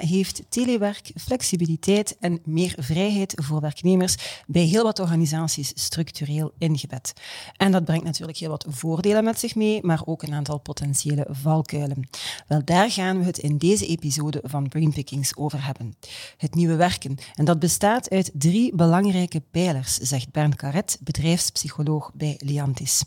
heeft telewerk, flexibiliteit en meer vrijheid voor werknemers bij heel wat organisaties structureel ingebed. En dat brengt natuurlijk heel wat voordelen met zich mee, maar ook een aantal potentiële valkuilen. Wel, daar gaan we het in deze episode van Brainpickings over hebben. Het nieuwe werken. En dat bestaat uit drie belangrijke pijlers, zegt Bernd Carret, bedrijfspsycholoog bij Liantis.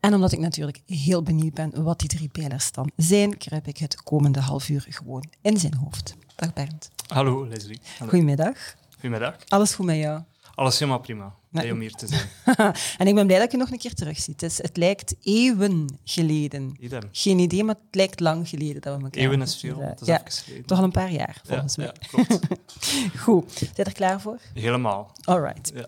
En omdat ik natuurlijk heel benieuwd ben wat die drie pijlers dan zijn, kruip ik het komende half uur gewoon in zijn hoofd. Dag Bernd. Hallo Leslie. Hallo. Goedemiddag. Goedemiddag. Alles goed met jou? Alles helemaal prima. Blij om hier te zijn. en ik ben blij dat ik je nog een keer terugziet. Het, het lijkt eeuwen geleden. Idem. Geen idee, maar het lijkt lang geleden dat we elkaar Eeuwen is veel, het is ja, toch al een paar jaar, volgens ja, mij. Ja, klopt. Goed, zijn je er klaar voor? helemaal. All right. Ja.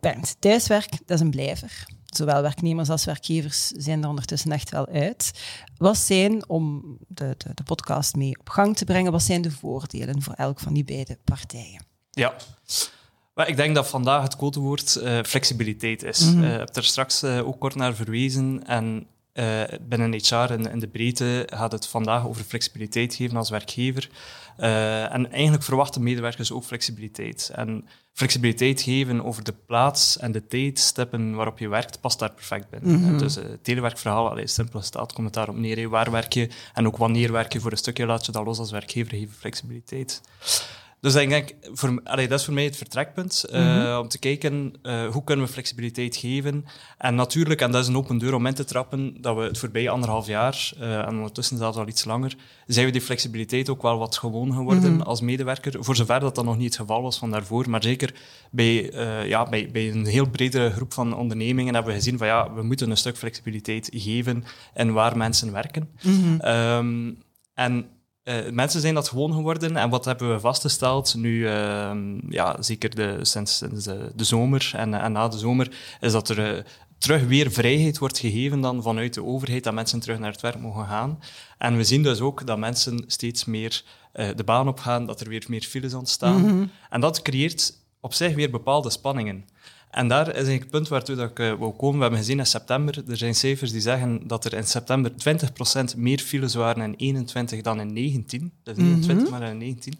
Bernd, thuiswerk, dat is een blijver. Zowel werknemers als werkgevers zijn er ondertussen echt wel uit. Wat zijn, om de, de, de podcast mee op gang te brengen, wat zijn de voordelen voor elk van die beide partijen? Ja. Maar ik denk dat vandaag het codewoord eh flexibiliteit is. Eh, ik heb er straks eh, ook kort naar verwezen. En eh, binnen HR in, in de breedte gaat het vandaag over flexibiliteit geven als werkgever. Eh, en eigenlijk verwachten medewerkers ook flexibiliteit. En flexibiliteit geven over de plaats en de tijdstippen waarop je werkt, past daar perfect binnen. Mhm. Dus het telewerkverhaal, allee, simpel staat, komt het daarop neer. Waar werk je en ook wanneer werk je voor een stukje, laat je dat los als werkgever geven flexibiliteit. Dus ik denk, voor, allee, dat is voor mij het vertrekpunt, eh, Mhm. om te kijken eh, hoe kunnen we flexibiliteit geven. En natuurlijk, en dat is een open deur om in te trappen, dat we het voorbije anderhalf jaar, eh, en ondertussen zelfs al iets langer, zijn we die flexibiliteit ook wel wat gewoon geworden Mhm. als medewerker. Voor zover dat dat nog niet het geval was van daarvoor, maar zeker bij, ja, bij, bij een heel bredere groep van ondernemingen hebben we gezien van ja, we moeten een stuk flexibiliteit geven en waar mensen werken. Mhm. Ehm, en eh, mensen zijn dat gewoon geworden. En wat hebben we vastgesteld nu, ehm, ja, zeker de, sinds, sinds de, de zomer en, en na de zomer, is dat er eh, terug weer vrijheid wordt gegeven dan vanuit de overheid, dat mensen terug naar het werk mogen gaan. En we zien dus ook dat mensen steeds meer eh, de baan opgaan, dat er weer meer files ontstaan. Mhm. En dat creëert op zich weer bepaalde spanningen. En daar is eigenlijk het punt waartoe dat ik wil komen. We hebben gezien in september, er zijn cijfers die zeggen dat er in september 20% meer files waren in 21 dan in 19. Dat is niet in 20, maar in 19.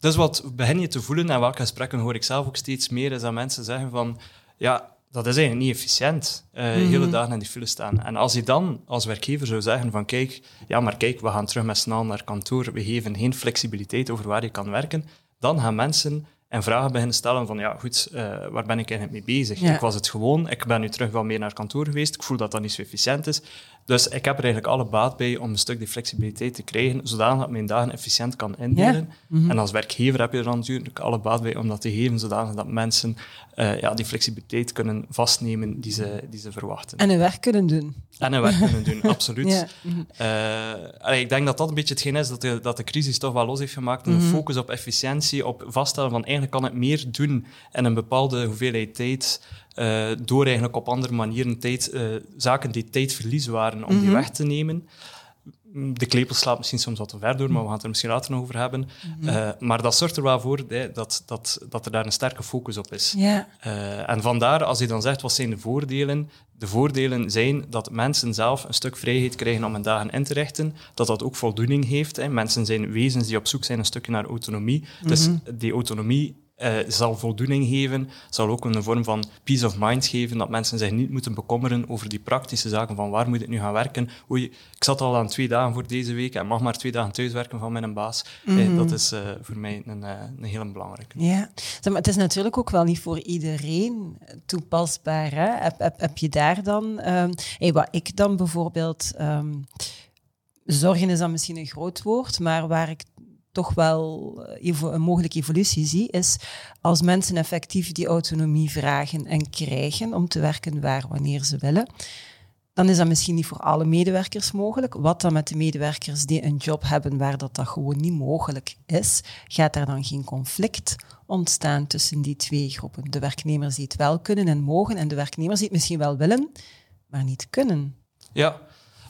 Dus wat begin je te voelen, en welke gesprekken hoor ik zelf ook steeds meer, is dat mensen zeggen van, ja, dat is eigenlijk niet efficiënt, eh hele dagen in die file staan. En als je dan als werkgever zou zeggen van, kijk, ja, maar kijk, we gaan terug met allen naar kantoor, we geven geen flexibiliteit over waar je kan werken, dan gaan mensen en vragen beginnen stellen van, ja, goed, eh, waar ben ik eigenlijk mee bezig? Ja. Ik was het gewoon, ik ben nu terug wel meer naar kantoor geweest, ik voel dat dat niet zo efficiënt is. Dus ik heb er eigenlijk alle baat bij om een stuk die flexibiliteit te krijgen, zodanig dat mijn dagen efficiënt kan indelen. Mhm. En als werkgever heb je er dan natuurlijk alle baat bij om dat te geven, zodanig dat mensen eh, ja, die flexibiliteit kunnen vastnemen die ze, die ze verwachten. En hun werk kunnen doen. En hun werk kunnen doen, absoluut. Ja. Mhm. Eh, ik denk dat dat een beetje hetgeen is dat de, dat de crisis toch wel los heeft gemaakt. Een Mhm. focus op efficiëntie, op vaststellen van eigenlijk kan ik meer doen in een bepaalde hoeveelheid tijd, eh, door eigenlijk op andere manieren tijd, eh, zaken die tijdverlies waren, om die Mhm. weg te nemen. De klepel slaat misschien soms wat te ver door, maar we gaan het er misschien later nog over hebben. Mhm. Eh, maar dat zorgt er wel voor hè, dat, dat, dat er daar een sterke focus op is. En vandaar, als je dan zegt, wat zijn de voordelen? De voordelen zijn dat mensen zelf een stuk vrijheid krijgen om hun dagen in te richten, dat dat ook voldoening heeft. Hè. Mensen zijn wezens die op zoek zijn een stukje naar autonomie. Dus die autonomie eh, zal voldoening geven, zal ook een vorm van peace of mind geven, dat mensen zich niet moeten bekommeren over die praktische zaken van waar moet ik nu gaan werken. Oei, ik zat al aan twee dagen voor deze week en mag maar twee dagen thuiswerken van mijn baas. Eh, dat is eh, voor mij een, een hele belangrijke. Ja, maar, het is natuurlijk ook wel niet voor iedereen toepasbaar. Hè? Heb, heb, heb je daar dan, ehm, hey, wat ik dan bijvoorbeeld, ehm, zorgen is dan misschien een groot woord, maar waar ik toch wel eh, een mogelijke evolutie zie, is als mensen effectief die autonomie vragen en krijgen om te werken waar, wanneer ze willen, dan is dat misschien niet voor alle medewerkers mogelijk. Wat dan met de medewerkers die een job hebben waar dat, dat gewoon niet mogelijk is, gaat er dan geen conflict ontstaan tussen die twee groepen? De werknemers die het wel kunnen en mogen en de werknemers die het misschien wel willen, maar niet kunnen. Ja,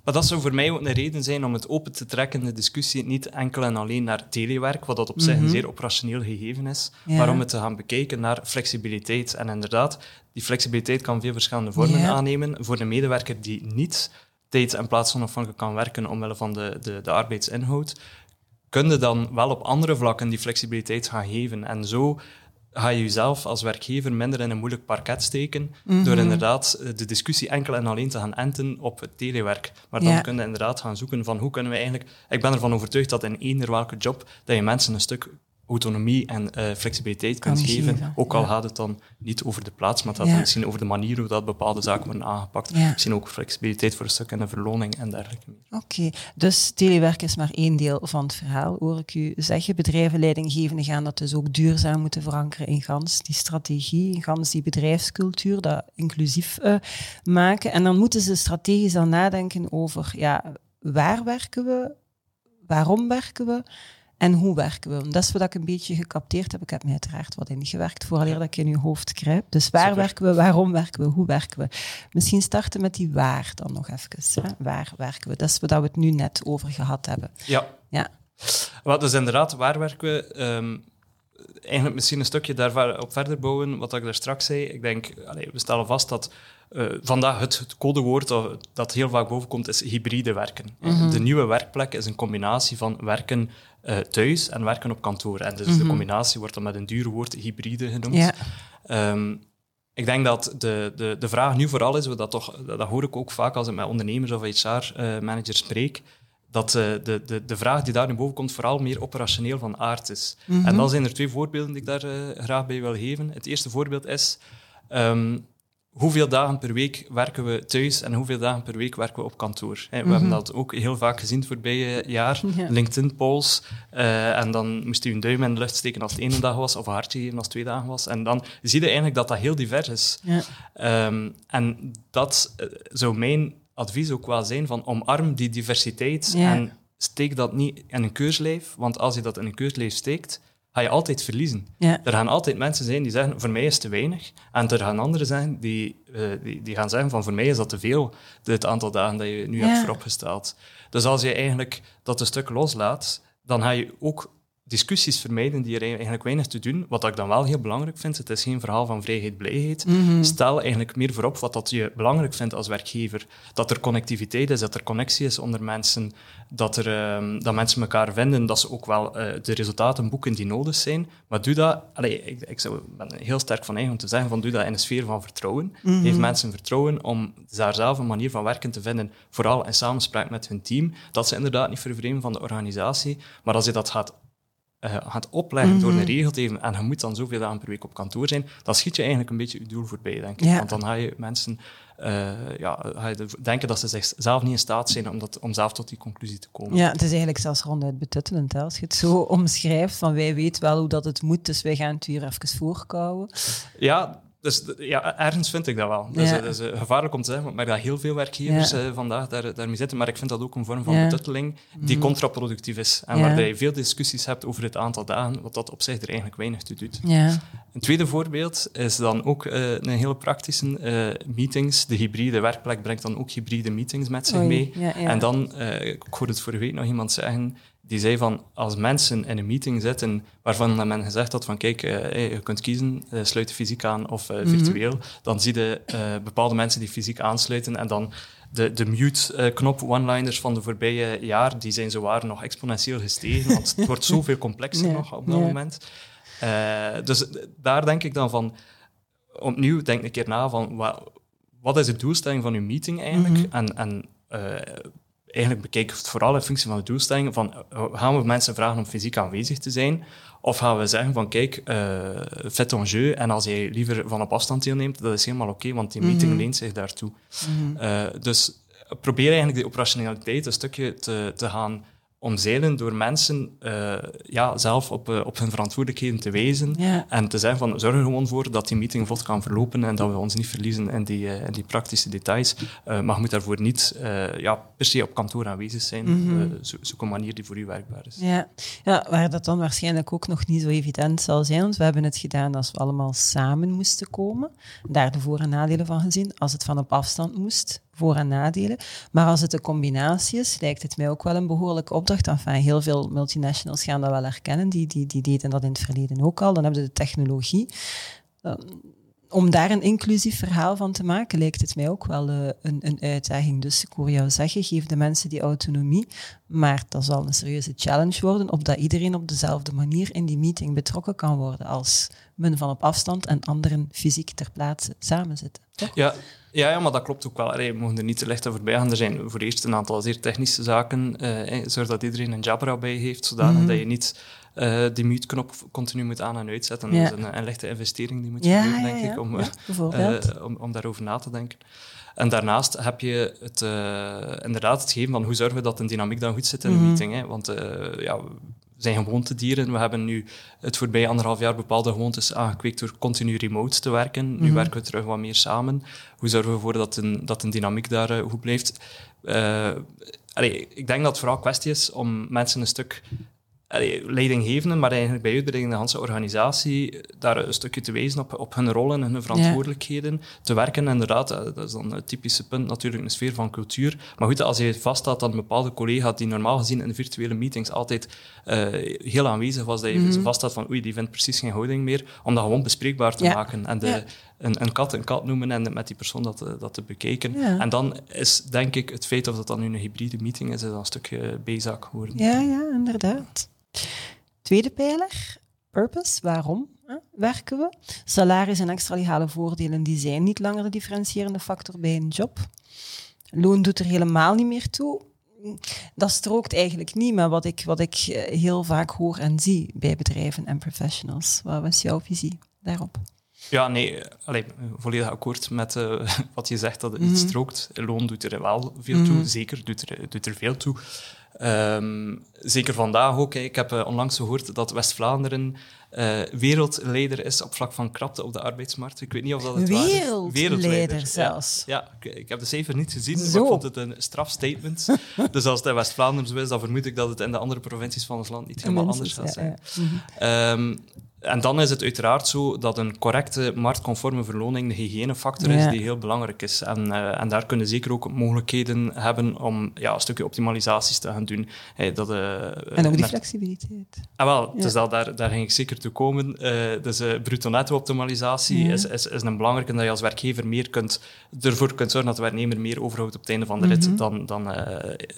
maar dat zou voor mij ook een reden zijn om het open te trekken, de discussie niet enkel en alleen naar telewerk, wat dat op zich een zeer operationeel gegeven is, maar om het te gaan bekijken naar flexibiliteit. En inderdaad, die flexibiliteit kan veel verschillende vormen aannemen. Voor de medewerker die niet tijd en plaatsonafhankelijk kan werken omwille van de, de, de arbeidsinhoud, kun je dan wel op andere vlakken die flexibiliteit gaan geven. En zo ga je jezelf als werkgever minder in een moeilijk parket steken door mhm. inderdaad eh, de discussie enkel en alleen te gaan enten op het telewerk. Maar dan ja. kun je inderdaad gaan zoeken van hoe kunnen we eigenlijk... Ik ben ervan overtuigd dat in eender welke job dat je mensen een stuk autonomie en uh, flexibiliteit kunt geven. Ook al gaat het dan niet over de plaats, maar dat ja. misschien over de manier hoe dat bepaalde zaken worden aangepakt. Misschien ook flexibiliteit voor een stuk in de verloning en dergelijke. Oké, dus telewerk is maar één deel van het verhaal, hoor ik u zeggen. Bedrijven, leidinggevenden gaan dat dus ook duurzaam moeten verankeren in gans die strategie, in gans die bedrijfscultuur, dat inclusief uh, maken. En dan moeten ze strategisch dan nadenken over, ja, waar werken we, waarom werken we, en hoe werken we? Dat is wat ik een beetje gecapteerd heb. Ik heb mij uiteraard wat ingewerkt vooraleer dat ik in uw hoofd kruip. Dus waar werken we, waarom werken we, hoe werken we? Misschien starten met die waar dan nog even. Hè? Waar werken we? Dat is wat we het nu net over gehad hebben. Ja. ja. Wat dus inderdaad, waar werken we? Ehm, eigenlijk misschien een stukje daarop verder bouwen, wat ik daar straks zei. Ik denk, allez, we stellen vast dat uh, vandaag het, het, codewoord dat heel vaak bovenkomt is hybride werken. Mhm. De nieuwe werkplek is een combinatie van werken uh, thuis en werken op kantoor. En dus de mhm. combinatie wordt dan met een duur woord hybride genoemd. Ja. Um, ik denk dat de, de, de vraag nu vooral is, dat, toch, dat hoor ik ook vaak als ik met ondernemers of HR-managers spreek, dat uh, de, de, de vraag die daar nu boven komt vooral meer operationeel van aard is. Mm En dan zijn er twee voorbeelden die ik daar uh, graag bij wil geven. Het eerste voorbeeld is, um, hoeveel dagen per week werken we thuis en hoeveel dagen per week werken we op kantoor. We hebben mhm. dat ook heel vaak gezien het voorbije jaar. LinkedIn-polls. Uh, en dan moest u een duim in de lucht steken als het ene dag was, of een hartje geven als het twee dagen was. En dan zie je eigenlijk dat dat heel divers is. Ja. Um, en dat uh, zou mijn advies ook wel zijn van omarm die diversiteit en steek dat niet in een keurslijf. Want als je dat in een keurslijf steekt, ga je altijd verliezen. Er gaan altijd mensen zijn die zeggen, voor mij is te weinig. En er gaan anderen zijn die, uh, die, die, gaan zeggen, van voor mij is dat te veel, het aantal dagen dat je nu hebt vooropgesteld. Dus als je eigenlijk dat een stuk loslaat, dan ga je ook discussies vermijden die er eigenlijk weinig te doen. Wat ik dan wel heel belangrijk vind, het is geen verhaal van vrijheid, blijheid. Mhm. Stel eigenlijk meer voorop wat dat je belangrijk vindt als werkgever. Dat er connectiviteit is, dat er connectie is onder mensen, dat, er, ehm, dat mensen elkaar vinden, dat ze ook wel uh, de resultaten boeken die nodig zijn. Maar doe dat, allez, ik, ik zou, ben heel sterk van eigen om te zeggen, van doe dat in een sfeer van vertrouwen. Mm Geef mensen vertrouwen om daar zelf een manier van werken te vinden, vooral in samenspraak met hun team, dat ze inderdaad niet vervreemden van de organisatie. Maar als je dat gaat uh, gaat opleggen door een mhm. regel te geven en je moet dan zoveel dagen per week op kantoor zijn, dan schiet je eigenlijk een beetje je doel voorbij, denk ik. Want dan ga je mensen uh, ja, ga je denken dat ze zichzelf niet in staat zijn om, dat, om zelf tot die conclusie te komen. Ja, het is eigenlijk zelfs ronduit betuttelend. Als je het zo omschrijft, van wij weten wel hoe dat het moet, dus wij gaan het hier even voorkouwen. Ja, dus ja, ergens vind ik dat wel. Dat, is, is, gevaarlijk om te zeggen, maar dat heel veel werkgevers ja. uh, vandaag daar, daarmee zitten. Maar ik vind dat ook een vorm van ja. betutteling die mm. contraproductief is. En waarbij je veel discussies hebt over het aantal dagen, wat dat op zich er eigenlijk weinig toe doet. Een tweede voorbeeld is dan ook uh, een hele praktische meetings. De hybride werkplek brengt dan ook hybride meetings met zich mee. En dan, ik hoorde het vorige week nog iemand zeggen, die zei van als mensen in een meeting zitten waarvan men gezegd had van kijk, uh, je kunt kiezen, uh, sluit fysiek aan of uh, virtueel, dan zie je bepaalde mensen die fysiek aansluiten en dan de, de mute-knop one-liners van de voorbije jaar, die zijn zowaar nog exponentieel gestegen, want het wordt zoveel complexer nog op dat moment. dus daar denk ik dan van, opnieuw denk een keer na van, wat, wat is de doelstelling van uw meeting eigenlijk? Mm -hmm. En, en eigenlijk bekijken het vooral in functie van de doelstelling. Van, eh, gaan we mensen vragen om fysiek aanwezig te zijn? Of gaan we zeggen van, kijk, uh, fais ton jeu. En als jij liever van op afstand deelneemt, dat is helemaal oké, want die meeting mm leent zich daartoe. Mm -hmm. uh, dus probeer eigenlijk die operationaliteit een stukje te, te gaan omzeilen door mensen uh, ja, zelf op, uh, op hun verantwoordelijkheden te wijzen Ja. en te zeggen van zorg er gewoon voor dat die meeting vlot kan verlopen en dat we ons niet verliezen in die, uh, in die praktische details. maar je moet daarvoor niet ja, per se op kantoor aanwezig zijn. Mhm. zo, zoek een manier die voor u werkbaar is. Ja. ja, waar dat dan waarschijnlijk ook nog niet zo evident zal zijn, want we hebben het gedaan als we allemaal samen moesten komen. Daar de voor- en nadelen van gezien. Als het van op afstand moest, voor- en nadelen. Maar als het een combinatie is, lijkt het mij ook wel een behoorlijke opdracht. Enfin, heel veel multinationals gaan dat wel herkennen. Die, die, die deden dat in het verleden ook al. Dan hebben ze de technologie. Um, om daar een inclusief verhaal van te maken, lijkt het mij ook wel uh, een, een, uitdaging. Dus ik hoor jou zeggen, geef de mensen die autonomie. Maar dat zal een serieuze challenge worden, opdat iedereen op dezelfde manier in die meeting betrokken kan worden als men van op afstand en anderen fysiek ter plaatse samen zitten. Toch? Ja, ja, ja, maar dat klopt ook wel. Allee, we mogen er niet te licht over bij gaan. Er zijn voor eerst een aantal zeer technische zaken. Uh, zorg dat iedereen een Jabra bij heeft, zodanig mm -hmm. dat je niet uh, die mute-knop continu moet aan- en uitzetten. Ja. Dat is een, een lichte investering die moet je Ja, doen, denk ik, om, uh, bijvoorbeeld. uh, om, om daarover na te denken. En daarnaast heb je het, uh, inderdaad het geven van hoe zorgen we dat een dynamiek dan goed zit in Mhm. de meeting. Hè? Want uh, ja, we zijn gewoontedieren. We hebben nu het voorbije anderhalf jaar bepaalde gewoontes aangekweekt door continu remote te werken. Nu Mhm. werken we terug wat meer samen. Hoe zorgen we ervoor dat een, dat een dynamiek daar uh, goed blijft? Allee, ik denk dat het vooral kwestie is om mensen een stuk leidinggevenden, maar eigenlijk bij uitbreiding de hele organisatie, daar een stukje te wijzen op, op hun rollen en hun verantwoordelijkheden. Ja. Te werken, inderdaad, dat is dan het typische punt, natuurlijk een sfeer van cultuur. Maar goed, als je vaststaat dat een bepaalde collega die normaal gezien in virtuele meetings altijd uh, heel aanwezig was, dat je Mhm. mm -hmm. vaststaat van oei, die vindt precies geen houding meer, om dat gewoon bespreekbaar te Ja. maken. En de, Ja. een, een kat een kat noemen en met die persoon dat, te- dat te bekijken. En dan is, denk ik, het feit of dat dan nu een hybride meeting is, is een stukje bijzaak geworden. Ja, ja, inderdaad. Tweede pijler, purpose. Waarom hè, werken we? Salaris en extra legale voordelen die zijn niet langer de differentiërende factor bij een job. Loon doet er helemaal niet meer toe. Dat strookt eigenlijk niet met wat ik, wat ik eh, heel vaak hoor en zie bij bedrijven en professionals. Wat is jouw visie daarop? Ja, nee, eh, allee, volledig akkoord met uh, wat je zegt, dat het Mhm. niet strookt. Loon doet er wel veel toe, Mhm. zeker doet er, doet er veel toe. Um, zeker vandaag ook. Ik heb uh, onlangs gehoord dat West-Vlaanderen uh, wereldleider is op vlak van krapte op de arbeidsmarkt. Ik weet niet of dat het waar is. Wereldleider zelfs. Ja, ja ik, ik, heb de cijfer niet gezien, Zo. maar ik vond het een strafstatement. dus als het in West-Vlaanderen zo is, dan vermoed ik dat het in de andere provincies van ons land niet helemaal anders gaat zijn. Ja, ja. Um, en dan is het uiteraard zo dat een correcte, marktconforme verloning de hygiënefactor Ja. is die heel belangrijk is. En, uh, en daar kunnen zeker ook mogelijkheden hebben om ja, een stukje optimalisaties te gaan doen. Hey, dat, uh, En ook die flexibiliteit. Ah, wel, Ja. dus dat, daar, daar ging ik zeker toe komen. Uh, dus bruto-netto-optimalisatie Ja. is, is, is een belangrijke dat je als werkgever meer kunt, ervoor kunt zorgen dat de werknemer meer overhoudt op het einde van de rit Mhm. dan, dan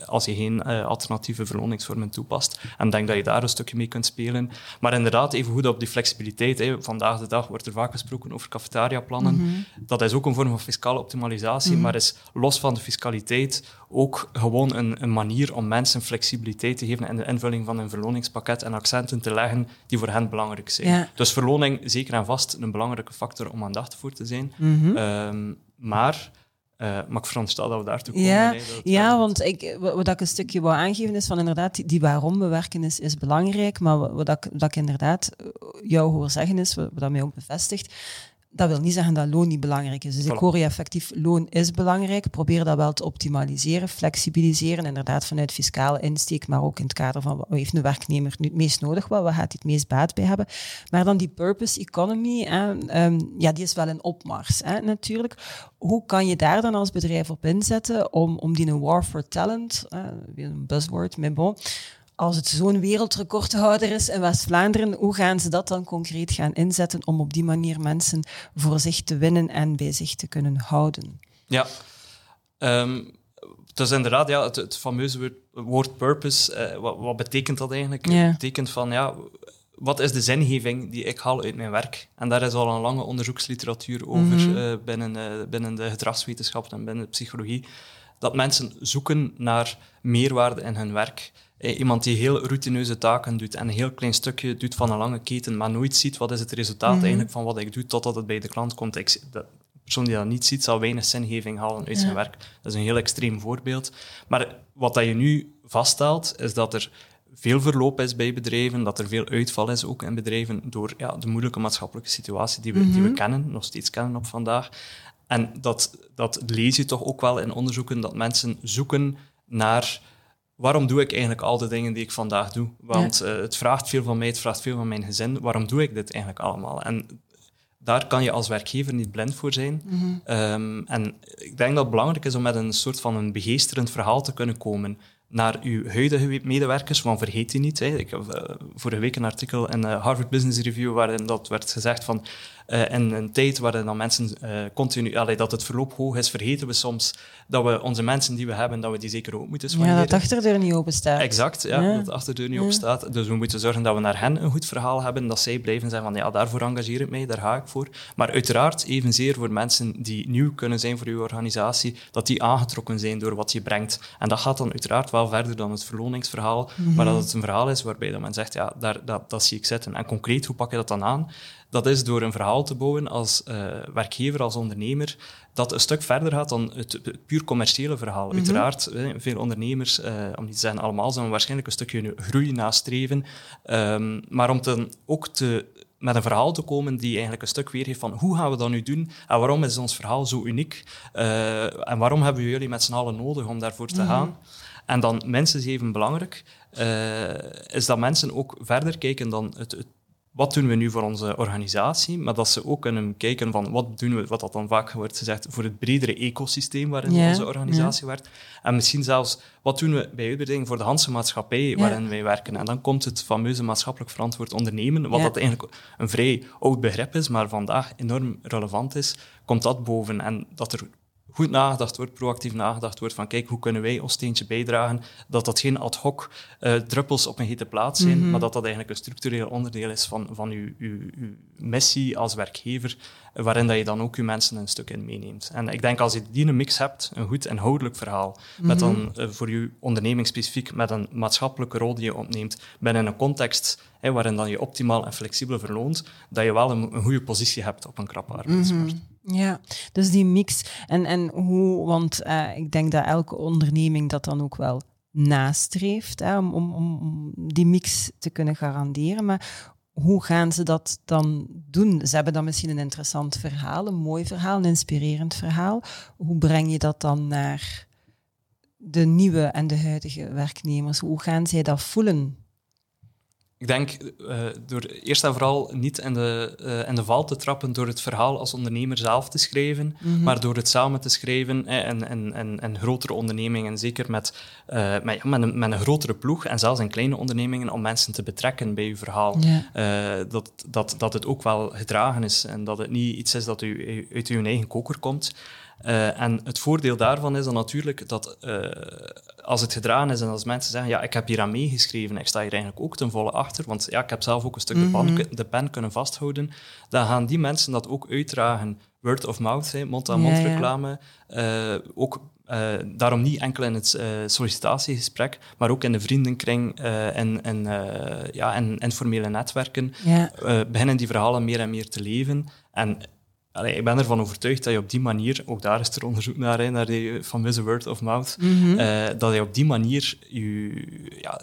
als je geen alternatieve verloningsvormen toepast. En ik denk dat je daar een stukje mee kunt spelen. Maar inderdaad, even goed op die flexibiliteit. Hè. Vandaag de dag wordt er vaak gesproken over cafetaria-plannen. Mhm. Dat is ook een vorm van fiscale optimalisatie, Mhm. maar is los van de fiscaliteit ook gewoon een, een manier om mensen flexibiliteit te geven in de invulling van een verloningspakket en accenten te leggen die voor hen belangrijk zijn. Ja. Dus verloning zeker en vast een belangrijke factor om aandacht voor te zijn. Mhm. Ehm, maar, uh, maar ik veronderstel dat we daartoe komen. Ja, dat ja want ik, wat ik een stukje wou aangeven is van inderdaad, die, die waarom we werken is, is belangrijk, maar wat, ik, wat ik inderdaad eh, jou hoor zeggen is, wat, wat mij ook bevestigt, dat wil niet zeggen dat loon niet belangrijk is. Dus ik hoor je effectief, loon is belangrijk. Probeer dat wel te optimaliseren, flexibiliseren. Inderdaad vanuit fiscale insteek, maar ook in het kader van wat heeft een werknemer nu het meest nodig, wat, waar gaat hij het meest baat bij hebben. Maar dan die purpose economy, hè, ehm, ja, die is wel een opmars hè, natuurlijk. Hoe kan je daar dan als bedrijf op inzetten om, om die een war for talent, weer een buzzword, maar bon, als het zo'n wereldrecordhouder is in West-Vlaanderen, hoe gaan ze dat dan concreet gaan inzetten om op die manier mensen voor zich te winnen en bij zich te kunnen houden? Ja. Ehm, dus inderdaad, ja, het, het fameuze woord, woord purpose, eh, wat, wat betekent dat eigenlijk? Ja. Het betekent van, ja, wat is de zingeving die ik haal uit mijn werk? En daar is al een lange onderzoeksliteratuur over Mhm. eh, binnen, eh, binnen de gedragswetenschap en binnen de psychologie. Dat mensen zoeken naar meerwaarde in hun werk. Eh, Iemand die heel routineuze taken doet en een heel klein stukje doet van een lange keten, maar nooit ziet wat is het resultaat Mhm. eigenlijk van wat ik doe totdat het bij de klant komt. Ik, dat, persoon die dat niet ziet, zal weinig zingeving halen uit zijn werk. Dat is een heel extreem voorbeeld. Maar wat dat je nu vaststelt, is dat er veel verloop is bij bedrijven, dat er veel uitval is ook in bedrijven door ja, de moeilijke maatschappelijke situatie die we, die we mhm. kennen, nog steeds kennen op vandaag. En dat, dat lees je toch ook wel in onderzoeken, dat mensen zoeken naar waarom doe ik eigenlijk al de dingen die ik vandaag doe? Want eh, het vraagt veel van mij, het vraagt veel van mijn gezin. Waarom doe ik dit eigenlijk allemaal? En daar kan je als werkgever niet blind voor zijn. Mhm. Ehm, en ik denk dat het belangrijk is om met een soort van een begeesterend verhaal te kunnen komen naar uw huidige medewerkers, want vergeet die niet. Hè. Ik heb uh, vorige week een artikel in de Harvard Business Review waarin dat werd gezegd van uh, in een tijd waarin dan mensen uh, continu, allee, dat het verloop hoog is, vergeten we soms dat we onze mensen die we hebben, dat we die zeker ook moeten soigneren. Ja, dat de achterdeur niet open staat. Exact, ja, ja. dat de achterdeur niet ja. open staat. Dus we moeten zorgen dat we naar hen een goed verhaal hebben, dat zij blijven zeggen van ja, daarvoor engageer ik mij, daar ga ik voor. Maar uiteraard evenzeer voor mensen die nieuw kunnen zijn voor uw organisatie, dat die aangetrokken zijn door wat je brengt. En dat gaat dan uiteraard wel verder dan het verloningsverhaal, mm maar dat het een verhaal is waarbij dat men zegt, ja, daar, dat, dat zie ik zitten. En concreet, hoe pak je dat dan aan? Dat is door een verhaal te bouwen als uh, werkgever, als ondernemer, dat een stuk verder gaat dan het, puur commerciële verhaal. Mhm. Uiteraard, veel ondernemers, uh, om niet te zeggen allemaal, zullen waarschijnlijk een stukje groei nastreven. Um, maar om te, ook te, met een verhaal te komen die eigenlijk een stuk weergeeft van hoe gaan we dat nu doen en waarom is ons verhaal zo uniek uh, en waarom hebben we jullie met z'n allen nodig om daarvoor te mhm. gaan. En dan minstens even belangrijk uh, is dat mensen ook verder kijken dan het, het wat doen we nu voor onze organisatie, maar dat ze ook kunnen kijken van wat doen we, wat dat dan vaak wordt gezegd, voor het bredere ecosysteem waarin onze organisatie werkt. En misschien zelfs, wat doen we bij uitbreiding voor de Hanse maatschappij waarin wij werken. En dan komt het fameuze maatschappelijk verantwoord ondernemen, wat dat eigenlijk een vrij oud begrip is, maar vandaag enorm relevant is, komt dat boven. En dat er goed nagedacht wordt, proactief nagedacht wordt van kijk, hoe kunnen wij ons steentje bijdragen, dat dat geen ad hoc uh, druppels op een hete plaats zijn, mhm. maar dat dat eigenlijk een structureel onderdeel is van, van uw, uw, uw missie als werkgever, waarin dat je dan ook je mensen een stuk in meeneemt. En ik denk als je die een mix hebt, een goed inhoudelijk verhaal, met dan mhm. eh, voor je onderneming specifiek met een maatschappelijke rol die je opneemt binnen een context hè, waarin dan je optimaal en flexibel verloont, dat je wel een, een goede positie hebt op een krappe arbeidsmarkt. Mhm. Ja, dus die mix. En, en hoe, want uh, ik denk dat elke onderneming dat dan ook wel nastreeft hè, om, om, om die mix te kunnen garanderen. Maar hoe gaan ze dat dan doen? Ze hebben dan misschien een interessant verhaal, een mooi verhaal, een inspirerend verhaal. Hoe breng je dat dan naar de nieuwe en de huidige werknemers? Hoe gaan zij dat voelen? Ik denk uh, door eerst en vooral niet in de, uh, in de val te trappen door het verhaal als ondernemer zelf te schrijven, mm -hmm. maar door het samen te schrijven eh, en, en, en, en grotere ondernemingen, zeker met, uh, met, met, een, met een grotere ploeg en zelfs in kleine ondernemingen, om mensen te betrekken bij uw verhaal. Dat, dat, dat het ook wel gedragen is en dat het niet iets is dat u uit uw eigen koker komt. Uh, en het voordeel daarvan is dan natuurlijk dat uh, als het gedaan is en als mensen zeggen, ja, ik heb hier aan meegeschreven, ik sta hier eigenlijk ook ten volle achter, want ja, ik heb zelf ook een stuk de, pen, mhm. de pen kunnen vasthouden, dan gaan die mensen dat ook uitdragen. Word of mouth, mond-aan-mond reclame. Uh, ook uh, daarom niet enkel in het uh, sollicitatiegesprek, maar ook in de vriendenkring en, en, ja, en informele netwerken ja. beginnen die verhalen meer en meer te leven. En Allee, ik ben ervan overtuigd dat je op die manier, ook daar is er onderzoek naar, hè, naar die fameuze word of mouth, mm dat je op die manier je, ja,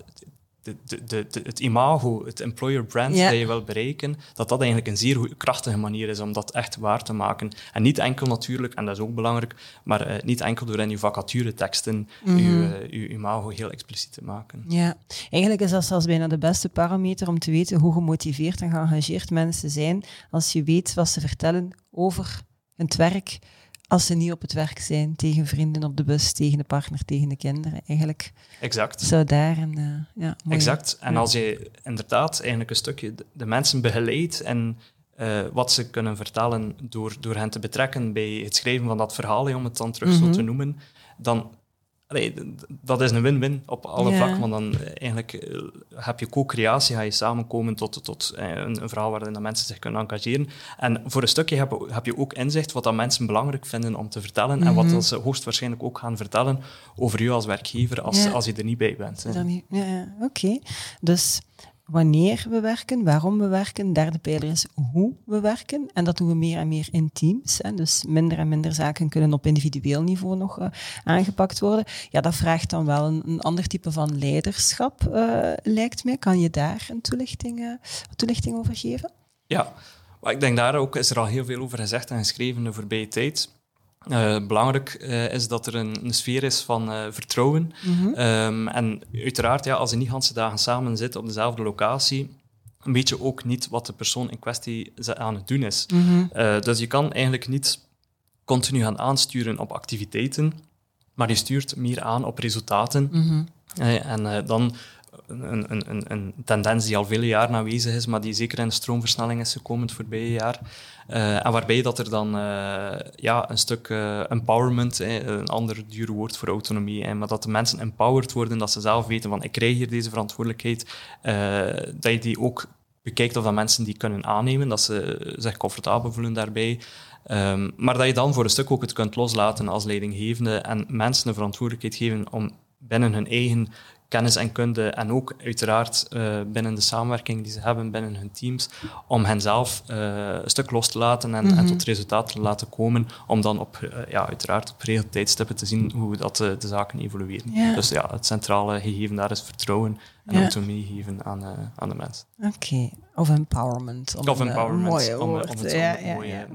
de, de, de, het imago, het employer brand dat je wil bereiken, dat dat eigenlijk een zeer goede, krachtige manier is om dat echt waar te maken. En niet enkel natuurlijk, en dat is ook belangrijk, maar uh, niet enkel door in je vacatureteksten mm je, je imago heel expliciet te maken. Ja, eigenlijk is dat zelfs bijna de beste parameter om te weten hoe gemotiveerd en geëngageerd mensen zijn, als je weet wat ze vertellen over het werk, als ze niet op het werk zijn, tegen vrienden op de bus, tegen de partner, tegen de kinderen. Eigenlijk exact. zou daar een... Uh, ja, exact. En als je inderdaad eigenlijk een stukje de, mensen begeleidt en uh, wat ze kunnen vertellen door, door hen te betrekken bij het schrijven van dat verhaal, om het dan terug mm -hmm. zo te noemen, dan dat is een win-win op alle vlakken, want dan eh, eigenlijk eh, heb je co-creatie, ga je samenkomen tot, tot eh, een, een verhaal waarin dat mensen zich kunnen engageren. En voor een stukje heb, heb je ook inzicht wat dat mensen belangrijk vinden om te vertellen mm -hmm. en wat mhm. ze hoogstwaarschijnlijk ook gaan vertellen over u als werkgever als, als je er niet bij bent. Ja, ja oké. Dus wanneer we werken, waarom we werken. Derde pijler is hoe we werken. En dat doen we meer en meer in teams. Hè. Dus minder en minder zaken kunnen op individueel niveau nog uh, aangepakt worden. Ja, dat vraagt dan wel een, ander type van leiderschap, uh, lijkt mij. Kan je daar een toelichting, uh, toelichting over geven? Ja, maar ik denk daar ook is er al heel veel over gezegd en geschreven de voorbije tijd. Uh, belangrijk uh, is dat er een, een sfeer is van uh, vertrouwen. Mm -hmm. um, en uiteraard, ja, als je niet ganse dagen samen zit op dezelfde locatie, weet je ook niet wat de persoon in kwestie aan het doen is. Mm -hmm. dus je kan eigenlijk niet continu gaan aansturen op activiteiten, maar je stuurt meer aan op resultaten. Mm -hmm. en dan een, een, een, een, tendens die al vele jaren aanwezig is, maar die zeker in de stroomversnelling is gekomen het voorbije jaar. Uh, en waarbij dat er dan uh, ja, een stuk uh, empowerment, een ander duur woord voor autonomie, maar dat de mensen empowered worden, dat ze zelf weten van ik krijg hier deze verantwoordelijkheid, dat je die ook bekijkt of dat mensen die kunnen aannemen, dat ze zich comfortabel voelen daarbij. Um, maar dat je dan voor een stuk ook het kunt loslaten als leidinggevende en mensen de verantwoordelijkheid geven om binnen hun eigen kennis en kunde en ook uiteraard uh, binnen de samenwerking die ze hebben binnen hun teams, om hen zelf uh, een stuk los te laten en, mm -hmm. en, tot resultaten te laten komen, om dan op, uh, ja, uiteraard op regel tijdstippen te zien hoe dat de zaken evolueren. Dus ja, het centrale gegeven daar is vertrouwen en ja. autonomie geven aan, aan de mens. Oké, okay. of empowerment. Om of empowerment, om, om, het ja, ja.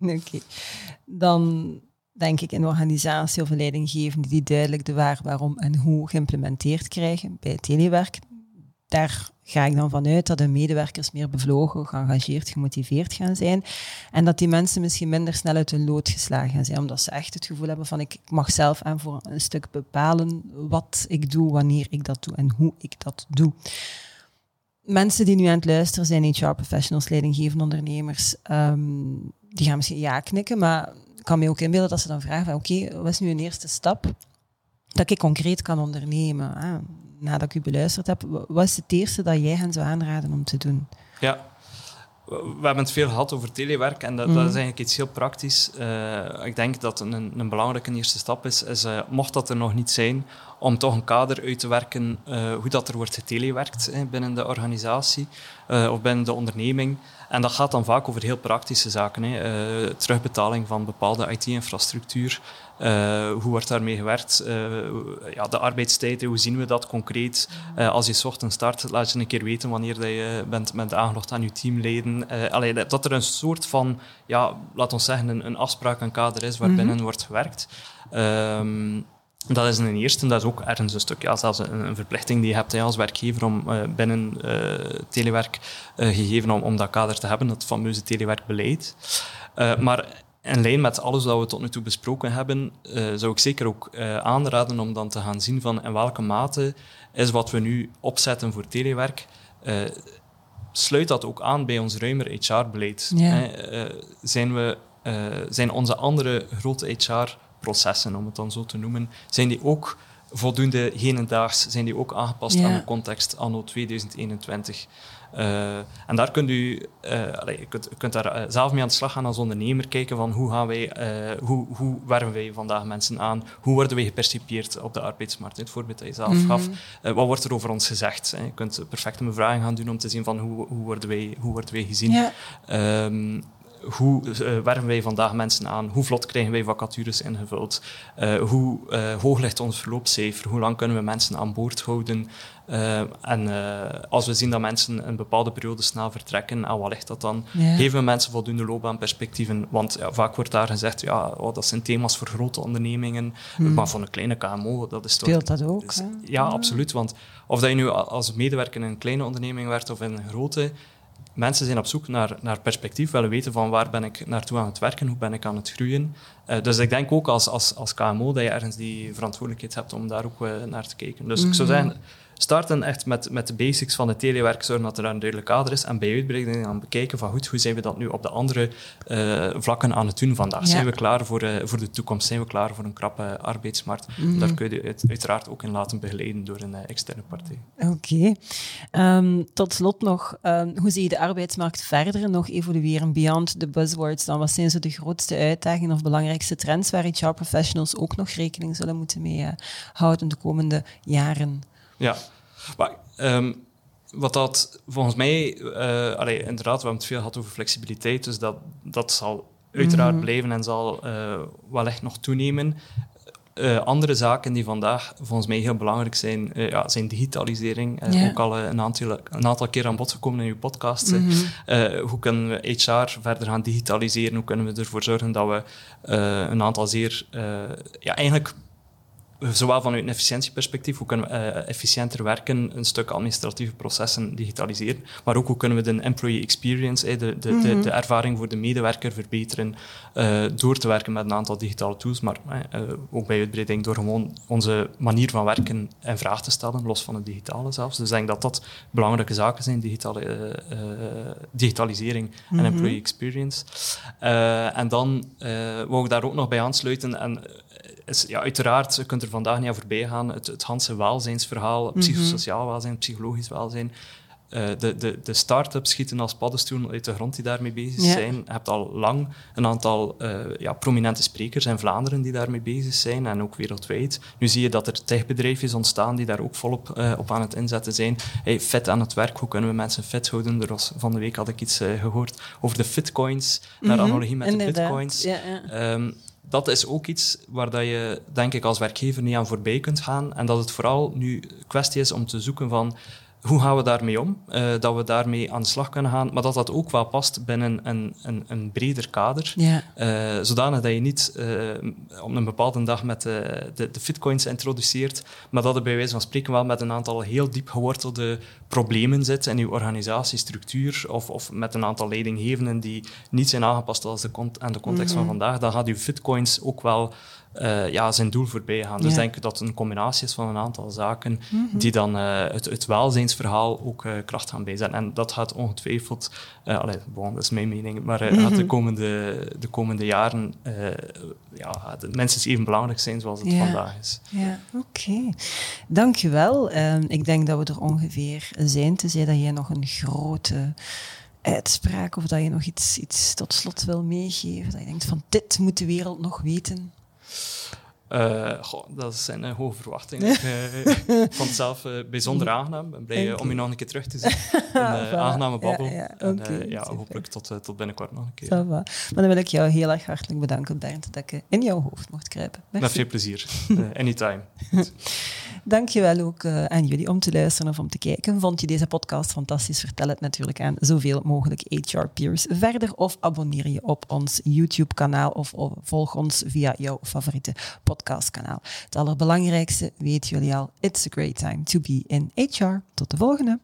Oké, okay. dan denk ik, in organisatie of leidinggevende die duidelijk de waar, waarom en hoe geïmplementeerd krijgen bij telewerk. Daar ga ik dan vanuit dat de medewerkers meer bevlogen, geëngageerd, gemotiveerd gaan zijn. En dat die mensen misschien minder snel uit hun lood geslagen gaan zijn, omdat ze echt het gevoel hebben van ik mag zelf en voor een stuk bepalen wat ik doe, wanneer ik dat doe en hoe ik dat doe. Mensen die nu aan het luisteren zijn, HR-professionals, leidinggevende ondernemers, um, die gaan misschien ja knikken, maar kan me ook inbeelden dat ze dan vragen oké, wat is nu een eerste stap dat ik concreet kan ondernemen? Hè? Nadat ik u beluisterd heb, wat is het eerste dat jij hen zou aanraden om te doen? Ja, we hebben het veel gehad over telewerk en dat, mm. dat is eigenlijk iets heel praktisch. Uh, ik denk dat een, een belangrijke eerste stap is, is uh, mocht dat er nog niet zijn, om toch een kader uit te werken uh, hoe dat er wordt getelewerkt binnen de organisatie of binnen de onderneming. En dat gaat dan vaak over heel praktische zaken. Hè. Terugbetaling van bepaalde IT-infrastructuur. Uh, hoe wordt daarmee gewerkt? Uh, ja, de arbeidstijden, hoe zien we dat concreet? als je ochtends start, laat je een keer weten wanneer je bent met aangelogd aan je teamleden. Allee, dat er een soort van, ja, laat ons zeggen, een, een afspraak, een kader is waarbinnen mm -hmm. wordt gewerkt. Um, dat is een eerste, dat is ook ergens een stuk, ja, zelfs een, een verplichting die je hebt als werkgever om uh, binnen uh, telewerk uh, gegeven om, om dat kader te hebben, dat fameuze telewerkbeleid. maar in lijn met alles wat we tot nu toe besproken hebben, zou ik zeker ook aanraden om dan te gaan zien van in welke mate is wat we nu opzetten voor telewerk, sluit dat ook aan bij ons ruimer HR-beleid. Ja. zijn, we, zijn onze andere grote HR processen, om het dan zo te noemen, zijn die ook voldoende hedendaags, zijn die ook aangepast ja. aan de context anno 2021. Uh, en daar kunt u, uh, je, kunt, je kunt daar uh, zelf mee aan de slag gaan als ondernemer, kijken van hoe, gaan wij, hoe, hoe werven wij vandaag mensen aan, hoe worden wij gepercipieerd op de arbeidsmarkt, het voorbeeld dat je zelf mm -hmm. gaf. wat wordt er over ons gezegd? Hè? Je kunt perfecte bevraging gaan doen om te zien van hoe, hoe, worden, wij, hoe worden wij gezien. Ja. Um, hoe uh, werven wij vandaag mensen aan? Hoe vlot krijgen wij vacatures ingevuld? Uh, hoe uh, hoog ligt ons verloopcijfer? Hoe lang kunnen we mensen aan boord houden? en als we zien dat mensen een bepaalde periode snel vertrekken, en wat ligt dat dan? Ja. Geven we mensen voldoende loopbaanperspectieven? Want ja, vaak wordt daar gezegd, ja, oh, dat zijn thema's voor grote ondernemingen, hmm. maar voor een kleine KMO, dat is toch... Speelt dat ook? Is, ja, absoluut. Want of dat je nu als medewerker in een kleine onderneming werkt of in een grote, mensen zijn op zoek naar, naar perspectief, willen weten van waar ben ik naartoe aan het werken, hoe ben ik aan het groeien. Uh, dus ik denk ook als, als, als KMO dat je ergens die verantwoordelijkheid hebt om daar ook uh, naar te kijken. Dus mm -hmm. ik zou mhm. zeggen, starten echt met, met de basics van het telewerk, zorgen dat er een duidelijk kader is. En bij uitbreiding dan bekijken van goed, hoe zijn we dat nu op de andere uh, vlakken aan het doen vandaag? Ja. Zijn we klaar voor, uh, voor de toekomst? Zijn we klaar voor een krappe arbeidsmarkt? Mm -hmm. Daar kun je het uiteraard ook in laten begeleiden door een uh, externe partij. Oké. Okay. Um, tot slot nog, um, hoe zie je de arbeidsmarkt verder nog evolueren beyond the buzzwords? Dan wat zijn zo de grootste uitdagingen of belangrijkste trends waar HR-professionals ook nog rekening zullen moeten mee houden de komende jaren? Ja, maar um, wat dat volgens mij, uh, allee, inderdaad, we hebben het veel gehad over flexibiliteit, dus dat, dat zal uiteraard mhm. blijven en zal uh, wel echt nog toenemen. Uh, andere zaken die vandaag volgens mij heel belangrijk zijn, uh, ja, zijn digitalisering. Uh, Ook al een aantal, een aantal keer aan bod gekomen in uw podcast. Mm -hmm. hoe kunnen we HR verder gaan digitaliseren? Hoe kunnen we ervoor zorgen dat we een aantal zeer, ja, eigenlijk zowel vanuit een efficiëntieperspectief, hoe kunnen we uh, efficiënter werken, een stuk administratieve processen digitaliseren, maar ook hoe kunnen we de employee experience, de, de, de, mhm. de, ervaring voor de medewerker verbeteren uh, door te werken met een aantal digitale tools, maar uh, ook bij uitbreiding door gewoon onze manier van werken in vraag te stellen, los van het digitale zelfs. Dus ik denk dat dat belangrijke zaken zijn, digitale, digitalisering en mhm. employee experience. en dan wou ik daar ook nog bij aansluiten en is, ja, uiteraard, je kunt er vandaag niet aan voorbij gaan. Het, het Hanse welzijnsverhaal, mhm. psychosociaal welzijn, psychologisch welzijn. Uh, de, de, de start-ups schieten als paddenstoel uit de grond die daarmee bezig zijn. Je hebt al lang een aantal uh, ja, prominente sprekers in Vlaanderen die daarmee bezig zijn en ook wereldwijd. Nu zie je dat er techbedrijfjes ontstaan die daar ook volop uh, op aan het inzetten zijn. Hey, fit aan het werk, hoe kunnen we mensen fit houden? Er was, van de week had ik iets gehoord over de fitcoins, naar mhm. analogie met de bitcoins. Ja, ja. Um, dat is ook iets waar dat je, denk ik, als werkgever niet aan voorbij kunt gaan. En dat het vooral nu kwestie is om te zoeken van hoe gaan we daarmee om? Uh, dat we daarmee aan de slag kunnen gaan, maar dat dat ook wel past binnen een, een, een breder kader. Ja. Uh, zodanig dat je niet uh, op een bepaalde dag met de, de, de fitcoins introduceert, maar dat er bij wijze van spreken wel met een aantal heel diep gewortelde problemen zit in je organisatiestructuur of, of met een aantal leidinggevenden die niet zijn aangepast als de aan de context van mhm. vandaag, dan gaat je fitcoins ook wel uh, ja, zijn doel voorbij gaan. Dus ik denk dat het een combinatie is van een aantal zaken mhm. die dan uh, het, het welzijnsverhaal ook uh, kracht gaan bijzetten. En dat gaat ongetwijfeld, allee, bon, dat is mijn mening, maar mm gaat de komende, de komende jaren ja, de mensen even belangrijk zijn zoals het vandaag is. Ja, oké. Okay. Dankjewel. Ehm, ik denk dat we er ongeveer zijn, tenzij dat jij nog een grote uitspraak of dat je nog iets, iets tot slot wil meegeven, dat je denkt van dit moet de wereld nog weten. Uh, Uh, goh, dat zijn uh, hoge verwachtingen. ik uh, vond het zelf bijzonder aangenaam. Ik ben blij om je nog een keer terug te zien. Een aangename babbel. Ja, ja. en ja, hopelijk tot, tot binnenkort nog een keer. Maar dan wil ik jou heel erg hartelijk bedanken, Bernd, dat ik in jouw hoofd mocht kruipen. Met veel plezier. anytime. Dankjewel ook aan jullie om te luisteren of om te kijken. Vond je deze podcast fantastisch? Vertel het natuurlijk aan zoveel mogelijk HR-peers verder. Of abonneer je op ons YouTube-kanaal of, of volg ons via jouw favoriete podcast Het allerbelangrijkste weten jullie al. It's a great time to be in HR. Tot de volgende.